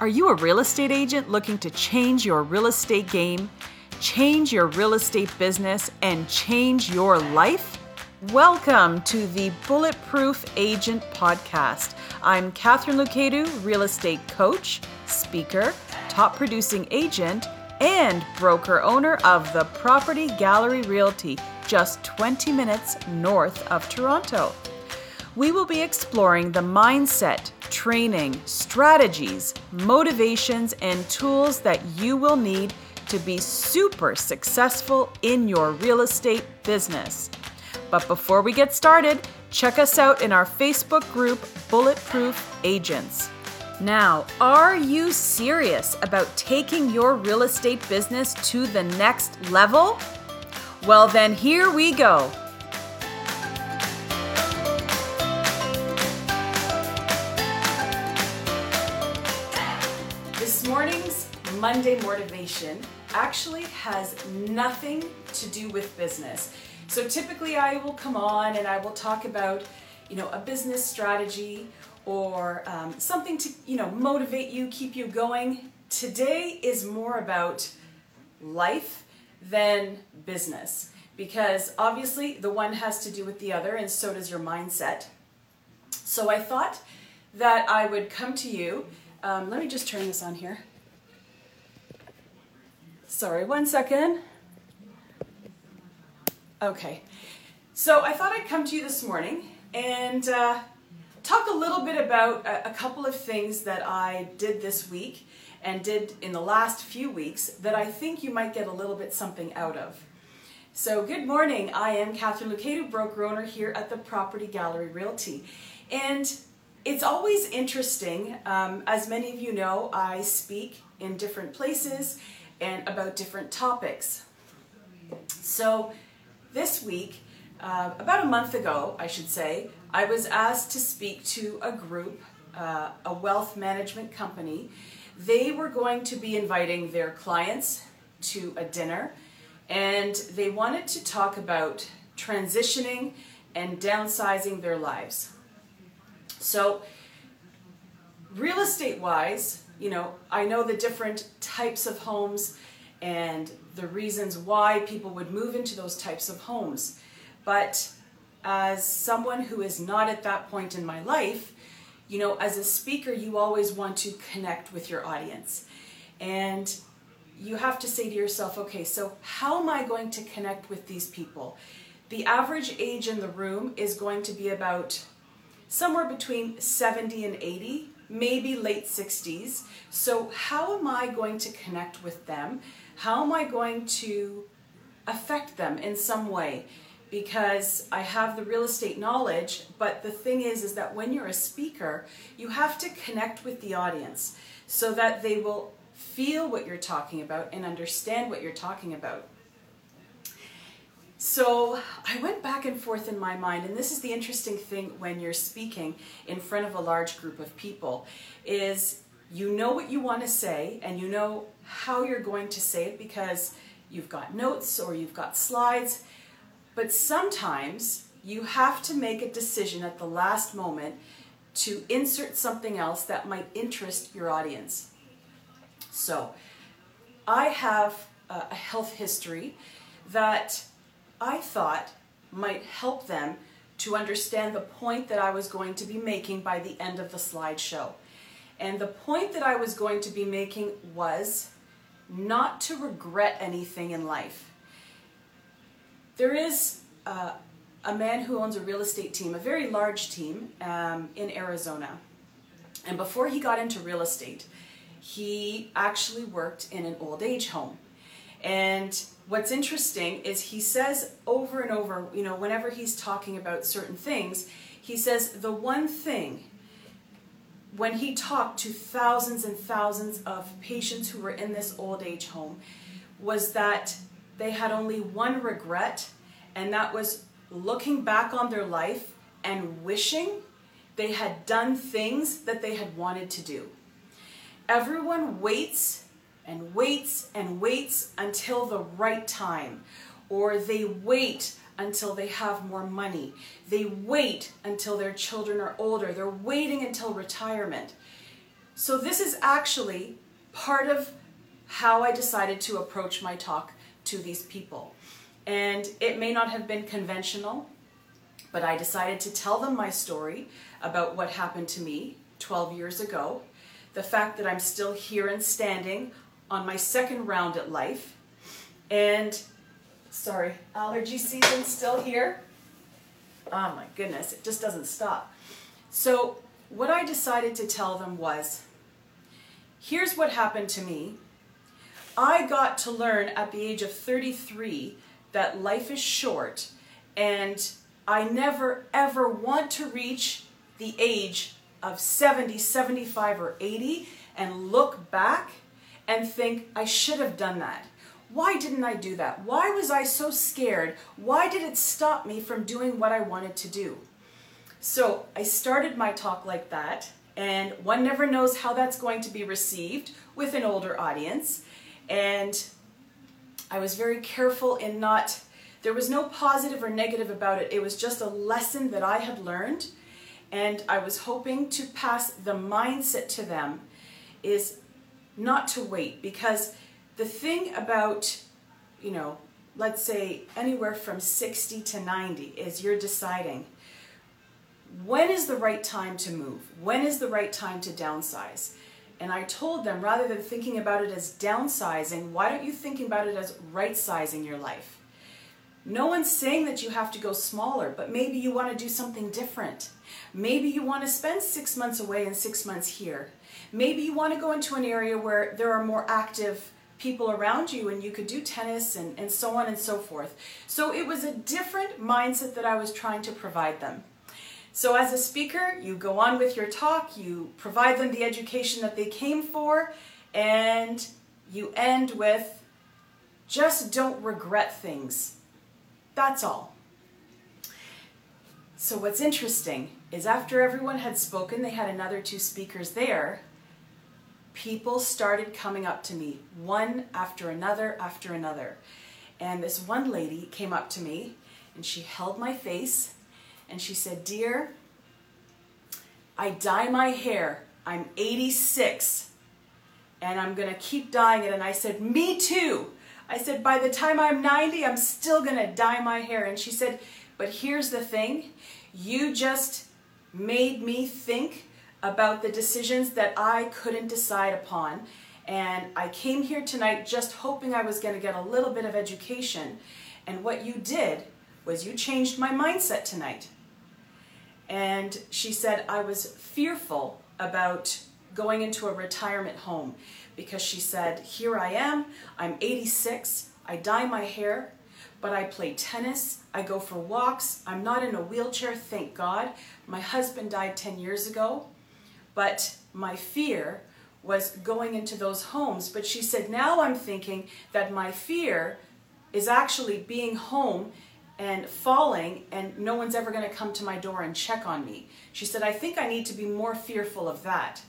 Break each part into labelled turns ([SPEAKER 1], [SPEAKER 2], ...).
[SPEAKER 1] Are you a real estate agent looking to change your real estate game, change your real estate business, and change your life? Welcome to the Bulletproof Agent Podcast. I'm Katharine Loucaidou, real estate coach, speaker, top producing agent, and broker owner of the Property Gallery Realty, just 20 minutes north of Toronto. We will be exploring the mindset, training, strategies, motivations, and tools that you will need to be super successful in your real estate business. But before we get started, check us out in our Facebook group, Bulletproof Agents. Now, are you serious about taking your real estate business to the next level? Well, then here we go. Monday motivation actually has nothing to do with business. So typically I will come on and I will talk about, you know, a business strategy or um, something to, you know, motivate you, keep you going. Today is more about life than business because obviously the one has to do with the other and so does your mindset. So I thought that I would come to you. Um, let me just turn this on here. Sorry, one second. Okay. So I thought I'd come to you this morning and uh, talk a little bit about a, a couple of things that I did this week and did in the last few weeks that I think you might get a little bit something out of. So, good morning. I am Katharine Loucaidou, broker owner here at the Property Gallery Realty. And it's always interesting. Um, as many of you know, I speak in different places and about different topics. So, this week, uh, about a month ago, I should say, I was asked to speak to a group, uh, a wealth management company. They were going to be inviting their clients to a dinner, and they wanted to talk about transitioning and downsizing their lives. So, real estate wise, you know, I know the different types of homes and the reasons why people would move into those types of homes. But as someone who is not at that point in my life, you know, as a speaker, you always want to connect with your audience. And you have to say to yourself, okay, so how am I going to connect with these people? The average age in the room is going to be about somewhere between 70 and 80, maybe late 60s. So, how am I going to connect with them? How am I going to affect them in some way? Because I have the real estate knowledge, but the thing is is that when you're a speaker, you have to connect with the audience so that they will feel what you're talking about and understand what you're talking about. So I went back and forth in my mind, and this is the interesting thing when you're speaking in front of a large group of people, is you know what you want to say and you know how you're going to say it because you've got notes or you've got slides, but sometimes you have to make a decision at the last moment to insert something else that might interest your audience. So, I have a health history that I thought might help them to understand the point that I was going to be making by the end of the slideshow. And the point that I was going to be making was not to regret anything in life. There is uh, a man who owns a real estate team, a very large team um, in Arizona. And before he got into real estate, he actually worked in an old age home. And what's interesting is he says over and over, you know, whenever he's talking about certain things, he says the one thing when he talked to thousands and thousands of patients who were in this old age home was that they had only one regret, and that was looking back on their life and wishing they had done things that they had wanted to do. Everyone waits and waits and waits until the right time, or they wait until they have more money. They wait until their children are older. They're waiting until retirement. So this is actually part of how I decided to approach my talk to these people. And it may not have been conventional, but I decided to tell them my story about what happened to me 12 years ago, the fact that I'm still here and standing on my second round at life, and sorry, allergy season still here. Oh my goodness, it just doesn't stop. So, what I decided to tell them was here's what happened to me. I got to learn at the age of 33 that life is short, and I never ever want to reach the age of 70, 75, or 80 and look back and think, I should have done that. Why didn't I do that? Why was I so scared? Why did it stop me from doing what I wanted to do? So I started my talk like that, and one never knows how that's going to be received with an older audience. And I was very careful in not, there was no positive or negative about it. It was just a lesson that I had learned, and I was hoping to pass the mindset to them is not to wait because the thing about, you know, let's say anywhere from 60 to 90 is you're deciding when is the right time to move? When is the right time to downsize? And I told them rather than thinking about it as downsizing, why don't you think about it as right sizing your life? No one's saying that you have to go smaller, but maybe you want to do something different. Maybe you want to spend six months away and six months here. Maybe you want to go into an area where there are more active people around you and you could do tennis and, and so on and so forth. So it was a different mindset that I was trying to provide them. So as a speaker, you go on with your talk, you provide them the education that they came for, and you end with, just don't regret things. That's all. So what's interesting is after everyone had spoken, they had another two speakers there, people started coming up to me, one after another after another. And this one lady came up to me and she held my face and she said, Dear, I dye my hair. I'm 86 and I'm going to keep dyeing it. And I said, Me too. I said, By the time I'm 90, I'm still going to dye my hair. And she said, But here's the thing you just made me think about the decisions that I couldn't decide upon. And I came here tonight just hoping I was going to get a little bit of education. And what you did was you changed my mindset tonight. And she said I was fearful about going into a retirement home because she said, Here I am, I'm 86, I dye my hair, but I play tennis, I go for walks, I'm not in a wheelchair, thank God. My husband died 10 years ago. But my fear was going into those homes. But she said, now I'm thinking that my fear is actually being home and falling and no one's ever going to come to my door and check on me. She said, I think I need to be more fearful of that.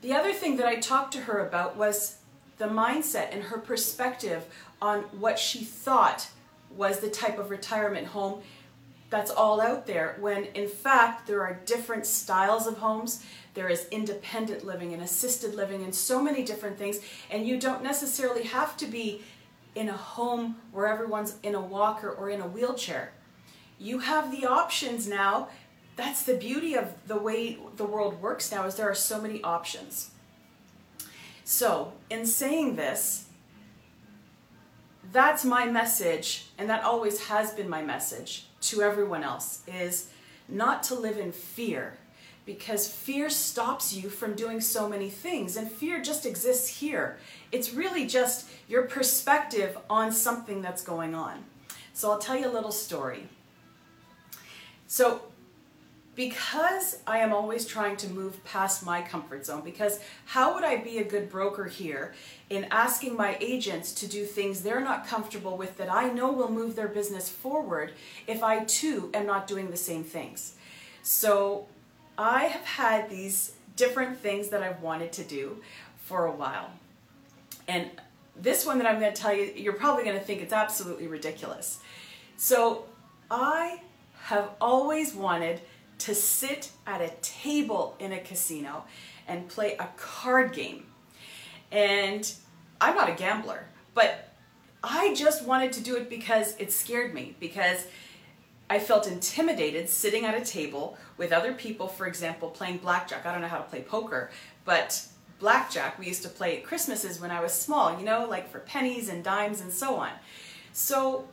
[SPEAKER 1] The other thing that I talked to her about was the mindset and her perspective on what she thought was the type of retirement home that's all out there when in fact there are different styles of homes. There is independent living and assisted living and so many different things. And you don't necessarily have to be in a home where everyone's in a walker or in a wheelchair. You have the options now. That's the beauty of the way the world works now is there are so many options. So, in saying this, that's my message and that always has been my message to everyone else is not to live in fear because fear stops you from doing so many things and fear just exists here. It's really just your perspective on something that's going on. So I'll tell you a little story. So because I am always trying to move past my comfort zone, because how would I be a good broker here in asking my agents to do things they're not comfortable with that I know will move their business forward if I too am not doing the same things? So I have had these different things that I've wanted to do for a while. And this one that I'm going to tell you, you're probably going to think it's absolutely ridiculous. So I have always wanted to sit at a table in a casino and play a card game. And I'm not a gambler, but I just wanted to do it because it scared me, because I felt intimidated sitting at a table with other people, for example, playing blackjack. I don't know how to play poker, but blackjack we used to play at Christmases when I was small, you know, like for pennies and dimes and so on. So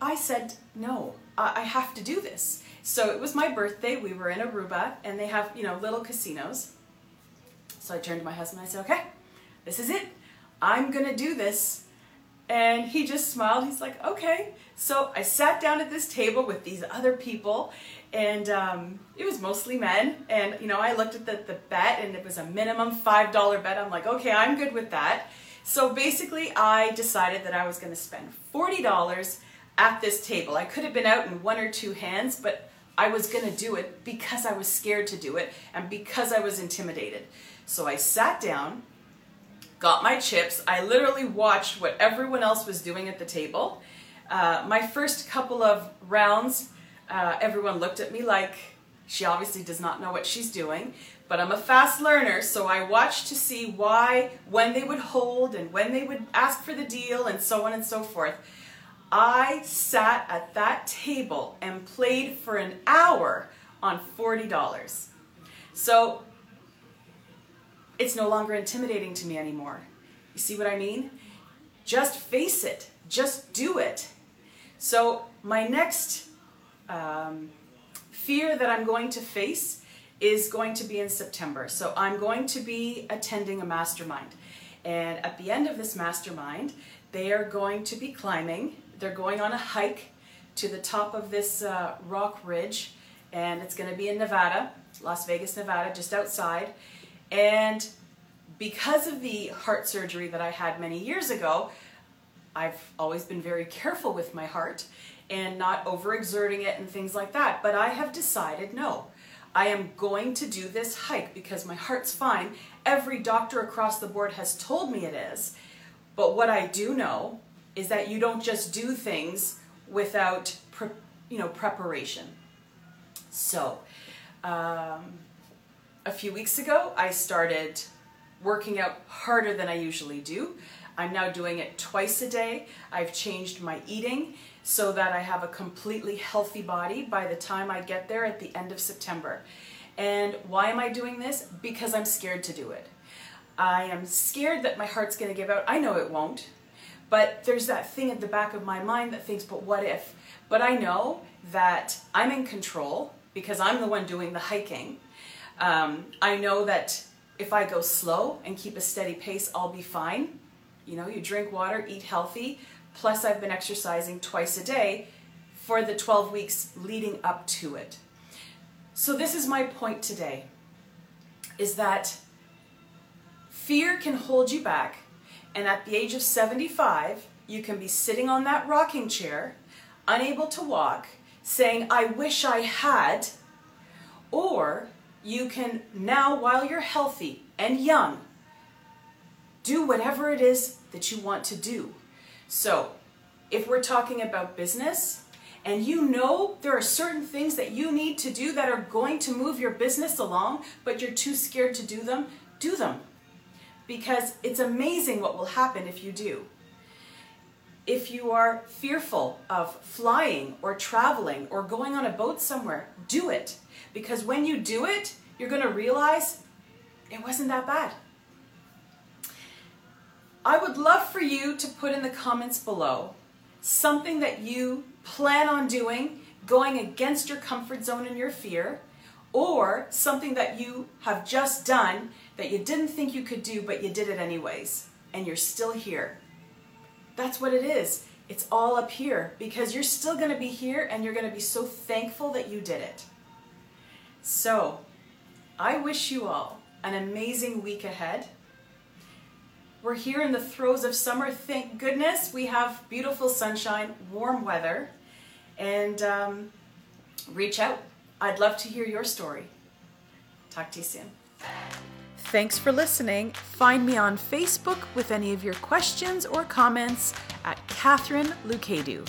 [SPEAKER 1] I said, no, I have to do this. So it was my birthday. We were in Aruba and they have, you know, little casinos. So I turned to my husband and I said, okay, this is it. I'm going to do this. And he just smiled. He's like, okay. So I sat down at this table with these other people and um, it was mostly men. And, you know, I looked at the, the bet and it was a minimum $5 bet. I'm like, okay, I'm good with that. So basically I decided that I was going to spend $40 at this table. I could have been out in one or two hands, but I was going to do it because I was scared to do it and because I was intimidated. So I sat down, got my chips. I literally watched what everyone else was doing at the table. Uh, my first couple of rounds, uh, everyone looked at me like she obviously does not know what she's doing. But I'm a fast learner, so I watched to see why, when they would hold and when they would ask for the deal and so on and so forth. I sat at that table and played for an hour on $40. So it's no longer intimidating to me anymore. You see what I mean? Just face it. Just do it. So my next um, fear that I'm going to face is going to be in September. So I'm going to be attending a mastermind. And at the end of this mastermind, they are going to be climbing they're going on a hike to the top of this uh, rock ridge, and it's going to be in Nevada, Las Vegas, Nevada, just outside. And because of the heart surgery that I had many years ago, I've always been very careful with my heart and not overexerting it and things like that. But I have decided no, I am going to do this hike because my heart's fine. Every doctor across the board has told me it is. But what I do know is that you don't just do things without pre- you know preparation. So, um, a few weeks ago, I started working out harder than I usually do. I'm now doing it twice a day. I've changed my eating so that I have a completely healthy body by the time I get there at the end of September. And why am I doing this? Because I'm scared to do it. I am scared that my heart's going to give out. I know it won't. But there's that thing at the back of my mind that thinks, but what if? But I know that I'm in control because I'm the one doing the hiking. Um, I know that if I go slow and keep a steady pace, I'll be fine. You know, you drink water, eat healthy, plus I've been exercising twice a day for the 12 weeks leading up to it. So this is my point today is that fear can hold you back and at the age of 75, you can be sitting on that rocking chair, unable to walk, saying, I wish I had. Or you can now, while you're healthy and young, do whatever it is that you want to do. So, if we're talking about business, and you know there are certain things that you need to do that are going to move your business along, but you're too scared to do them, do them because it's amazing what will happen if you do. If you are fearful of flying or traveling or going on a boat somewhere, do it. Because when you do it, you're going to realize it wasn't that bad. I would love for you to put in the comments below something that you plan on doing, going against your comfort zone and your fear, or something that you have just done that you didn't think you could do, but you did it anyways, and you're still here. That's what it is. It's all up here because you're still going to be here and you're going to be so thankful that you did it. So, I wish you all an amazing week ahead. We're here in the throes of summer. Thank goodness we have beautiful sunshine, warm weather, and um, reach out. I'd love to hear your story. Talk to you soon. Thanks for listening. Find me on Facebook with any of your questions or comments at Katharine Loucaidou.